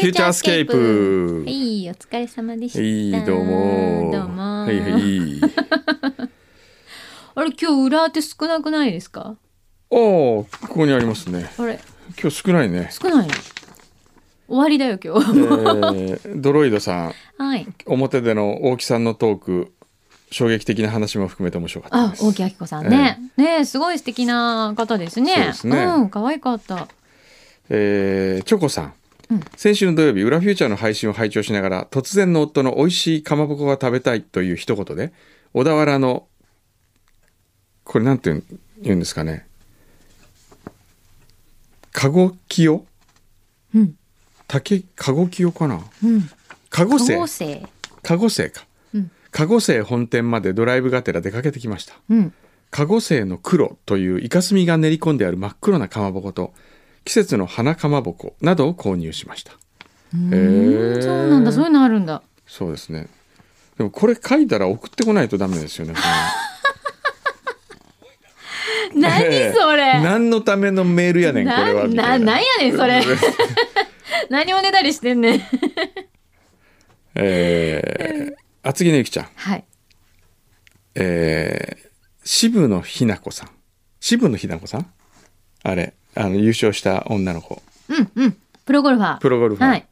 フューチャースケープはい、お疲れ様でした。いいどうもどうも。はいはいあれ、今日裏って少なくないですか？おーここにありますねあれ、今日少ないね少ないの？終わりだよ、今え日。ー、ドロイドさんはい。表での大木さんのトーク衝撃的な話も含めて面白かったで、すあ大木明子さんね。ね、すごい素敵な方ですね。そうですねうん、可愛かった。えーチョコさん、うん。先週の土曜日裏フューチャーの配信を拝聴しながら突然の夫の美味しいかまぼこが食べたいという一言で小田原のこれなんて言うんですかね。かごきよ？うん、竹？かごきよかな？うん。かごせ高生。かごせか、うん。かごせ本店までドライブがてら出かけてきました。うん。かごせいの黒というイカスミが練り込んである真っ黒なかまぼこと季節の花かまぼこなどを購入しました。うんへー。そうなんだ、そういうのあるんだ。そうですね。でもこれ書いたら送ってこないとダメですよね。こ 何れ。それ。何のためのメールやねんこれはみな、ななんやねん、それ。何をねだりしてんねん。えー、厚木のゆきちゃん。はい。えー、渋野日向子さん。渋野日向子さん？あれあの優勝した女の子うん、うん。プロゴルファー。プロゴルファー、はい。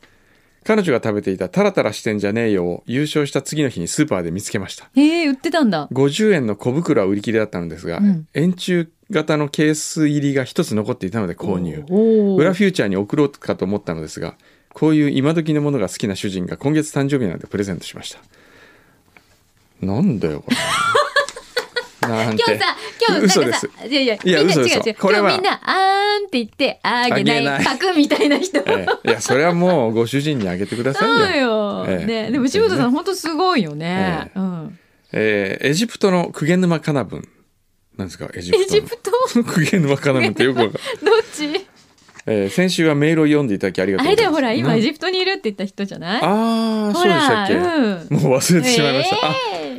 彼女が食べていたタラタラしてんじゃねえよを優勝した次の日にスーパーで見つけましたへえ、売ってたんだ。50円の小袋は売り切れだったのですが、うん円柱型のケース入りが一つ残っていたので購入裏フューチャーに送ろうかと思ったのですがこういう今時のものが好きな主人が今月誕生日なのでプレゼントしましたなんだよこれ 今日さ、今日なんかさ、いやいや、いやみんな違う違う。これは。今日みんな、あーんって言って、あげない、あげない。書くみたいな人。ええ。いやそれはもうご主人にあげてくださそういよ、よ。ええ。ね、でも渋田さん本当すごいよね。ええ。うん。えーエジプトの鵠沼カナブンなんですか？エジプトの。エジプト？鵠沼カナブンってよくわかんない。どっち？えー先週はメールを読んでいただきありがとうございます。あれだよ、ほら、今なエジプトにいるって言った人じゃない？ああほそうでしたっけ、らうん。もう忘れてしまいました、あえ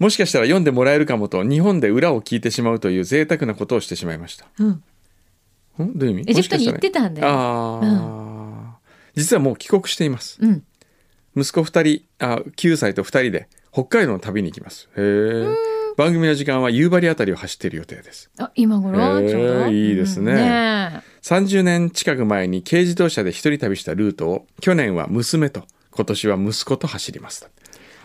もしかしたら読んでもらえるかもと日本で裏を聞いてしまうという贅沢なことをしてしまいました。えうん。ん？どういう意味？エジプトに行ってたんだよ。ああ、実はもう帰国しています。うん。息子2人あ9歳と2人で北海道の旅に行きます。へえ番組の時間は夕張あたりを走っている予定です。あ、今頃？ちょうど？いいですね。うん。ね30年近く前に軽自動車で一人旅したルートを去年は娘と今年は息子と走ります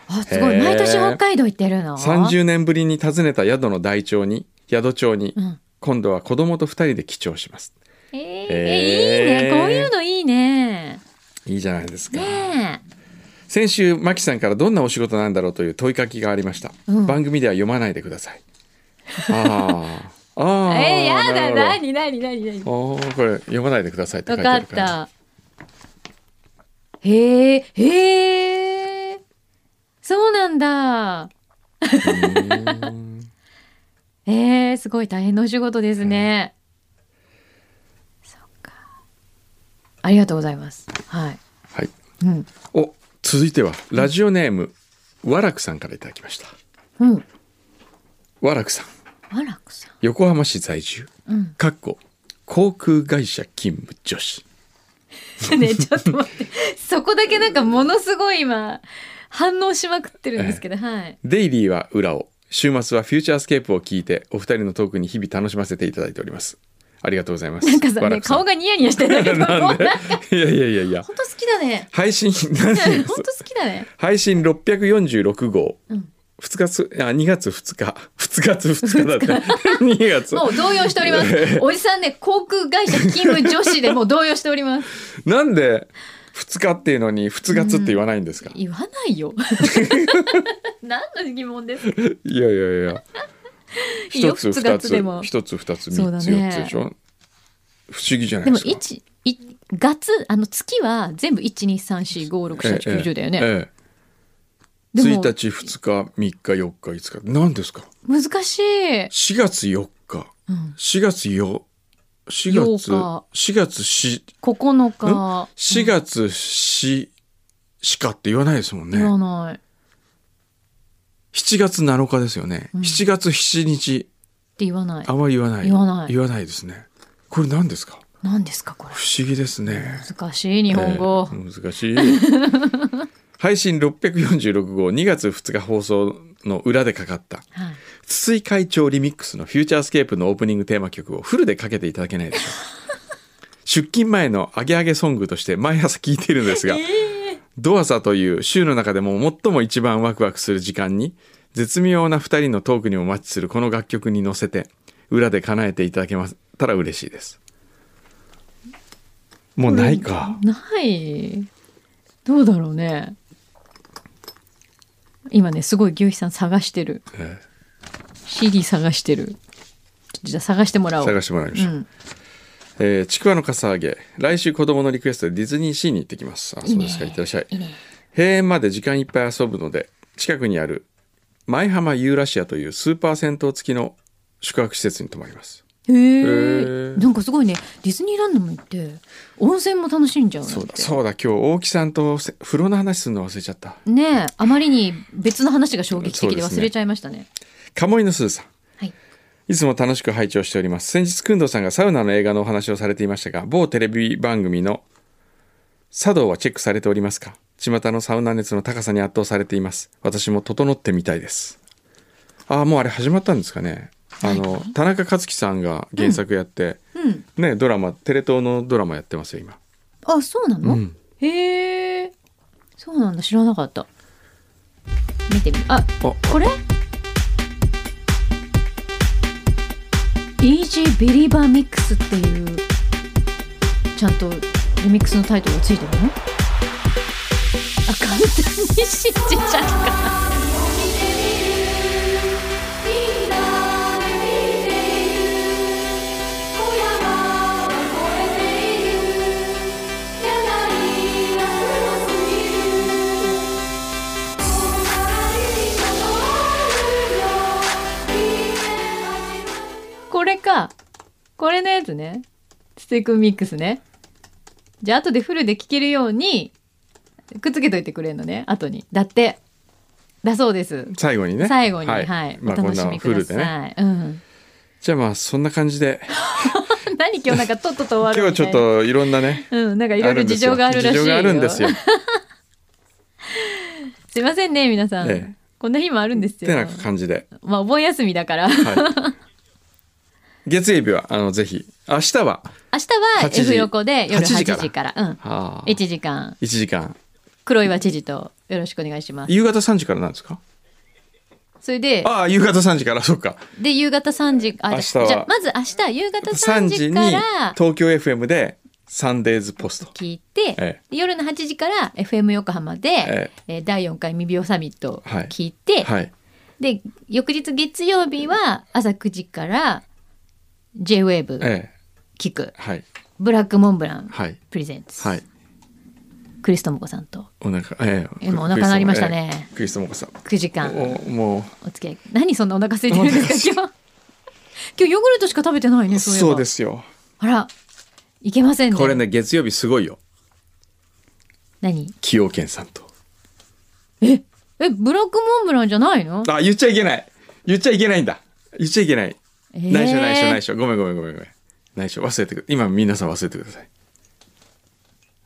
あ、すごい。毎年北海道行ってるの？30年ぶりに訪ねた宿の台帳に宿帳に、うん今度は子供と2人で記帳しますえーへええいいね。こういうのいいね。いいじゃないですか、ね先週マキさんからどんなお仕事なんだろうという問いかけがありました、うん番組では読まないでください ああああえ。えー、やだ。なるほどなになになになにおーこれ読まないでくださいって書いてあるからた。へえ、へえ。なんだ。えー、すごい大変なお仕事ですね。そっか。ありがとうございます。はい。はいうん。お続いてはラジオネームわらくさんからいただきましたうん。わらくさんわらくさん。横浜市在住うん。かっこ航空会社勤務女子 ね、ちょっと待って。そこだけなんかものすごい今、反応しまくってるんですけど、はい。デイリーは裏を週末はフューチャースケープを聞いてお二人のトークに日々楽しませていただいております。ありがとうございます。なんかさ、ね、顔がニヤニヤしてるいやいやいやいや。本当好きだね。配信何本当好きだね。配信646号、うん。2月あ2月2日。2月2日だって。2月もう動揺しております。おじさんね、航空会社勤務女子でもう動揺しております。なんで？2日っていうのに2月って言わないんですか、言わないよ。何の疑問ですか？いやいやいや。一つ2二つ月でも。一つ二つ三つ四ねつでしょ不思議じゃないでもですか。一い月あの月は全部一二三四五六七八九十だよね。ええでも1日2日3日4日5日。何ですか？難しい。4月4日。うん。4月よ4月8 4月し九日。4月ししかって言わないですもんね。言わない。7月7日ですよね、うん。7月7日。って言わない。あ。んまり言わない。言わない。言わないですね。これ何ですか？何ですかこれ？不思議ですね。難しい日本語。えー難しい。配信646号2月2日放送の裏でかかった。はい。筒井会長リミックスのフューチャースケープのオープニングテーマ曲をフルでかけていただけないでしょうか 出勤前のアゲアゲソングとして毎朝聴いているんですが、土朝という週の中でも最も一番ワクワクする時間に絶妙な2人のトークにもマッチするこの楽曲に乗せて裏で叶えていただけましたら嬉しいですもうないかない。どうだろうね。今ねすごい牛肥さん探してる。え CD 探してる。じゃあ探してもらおう。探してもらいましょう、うん。えーちくわのかさ揚げ。来週子供のリクエストでディズニーシーに行ってきます。あそうですか。いってらっしゃい。ね。閉園まで時間いっぱい遊ぶので近くにある舞浜ユーラシアというスーパー銭湯付きの宿泊施設に泊まります。へへえ。んかすごいね。ディズニーランドも行って温泉も楽しんじゃうそうだそうだ。今日大木さんとせ風呂の話するの忘れちゃった。ねえ。あまりに別の話が衝撃的で忘れちゃいましたね。鴨居のすずさんはい。いつも楽しく拝聴しております先日工藤さんがサウナの映画のお話をされていましたが某テレビ番組の茶道はチェックされておりますか？巷のサウナ熱の高さに圧倒されています私も整ってみたいですああもうあれ始まったんですかねあの田中克樹さんが原作やって、うん。ねドラマテレ東のドラマやってますよ今あそうなの？うんへえ。そうなんだ知らなかった。見てみああこれ？イージービリーバーミックスっていうちゃんとリミックスのタイトルがついてるの？あ完全に信じちゃった。か。これのやつね。ステークミックスね。じゃあ後でフルで聴けるようにくっつけといてくれるのね。後に。だって。だそうです。最後にね最後に、は、はいい、おまあこんな楽しみください。うん。じゃあまあそんな感じで 何今日なんかとっとと終わる今日ちょっといろんなねうん、なんかいろいろ事情があるらしいよ。事情があるんですよ。っ すいませんね、皆さん。ええこんな日もあるんですよ。てな感じで、まあ、お盆休みだから。明はい、月曜日はあのぜひ。明日は、日は8時。F 横で夜8時8から。時から。うん。はあ、1時間。1時間。黒岩知事とよろしくお願いします。夕方3時からなんですか？それで、ああ夕方3時から。そっか。で、夕方3時、あ、明日はじゃあまず明日、夕方3 3時時にから東京 FM でサンデーズポスト。聞いて、えで夜の8時から FM 横浜で、ええ。ー第4回未病サミットはい聞いて、はい。で、翌日月曜日は朝9時から J-Wave え聞く、えはい。ブラックモンブランはい。プレゼンツ、はい。クリストモコさんと、お腹ええ。今お腹鳴りましたね。ええ。クリストモコさん。9時間。おもお付き合い。何そんなお腹空いてるんですか？今日。今日ヨーグルトしか食べてないね、うそうい。そうですよ。あら、いけませんね。これね月曜日すごいよ。何？崎陽軒さんと。え、え、ブラックモンブランじゃないの？あ言っちゃいけない。言っちゃいけないんだ。言っちゃいけないえー。内緒内緒内緒。ごめんごめんごめんごめん。内緒。忘れてく今皆さん忘れてください。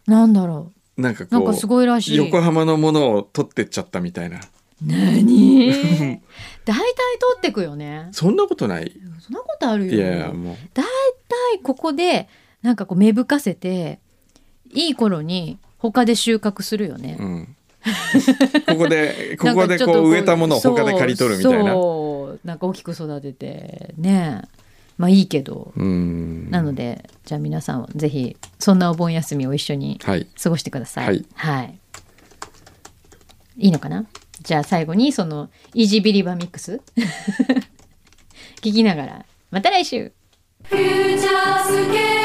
なんだろなんかこうなんかすごいらしい。横浜のものを取ってっちゃったみたいな。う。何？大体取ってくよね。そんなことない。そんなことあるよ。いやいやもう。大体ここで、なんかこう芽吹かせて、いい頃に他で収穫するよね。うん ここでここでこう植えたものを他で刈り取るみたいな。そうなんか大きく育ててねまあいいけど、うん。なのでじゃあ皆さんはぜひそんなお盆休みを一緒にはい。過ごしてください。はい、はい、いいのかな？じゃあ最後にそのイージービリバーミックス？聞きながら。また来週。フューチャースケープ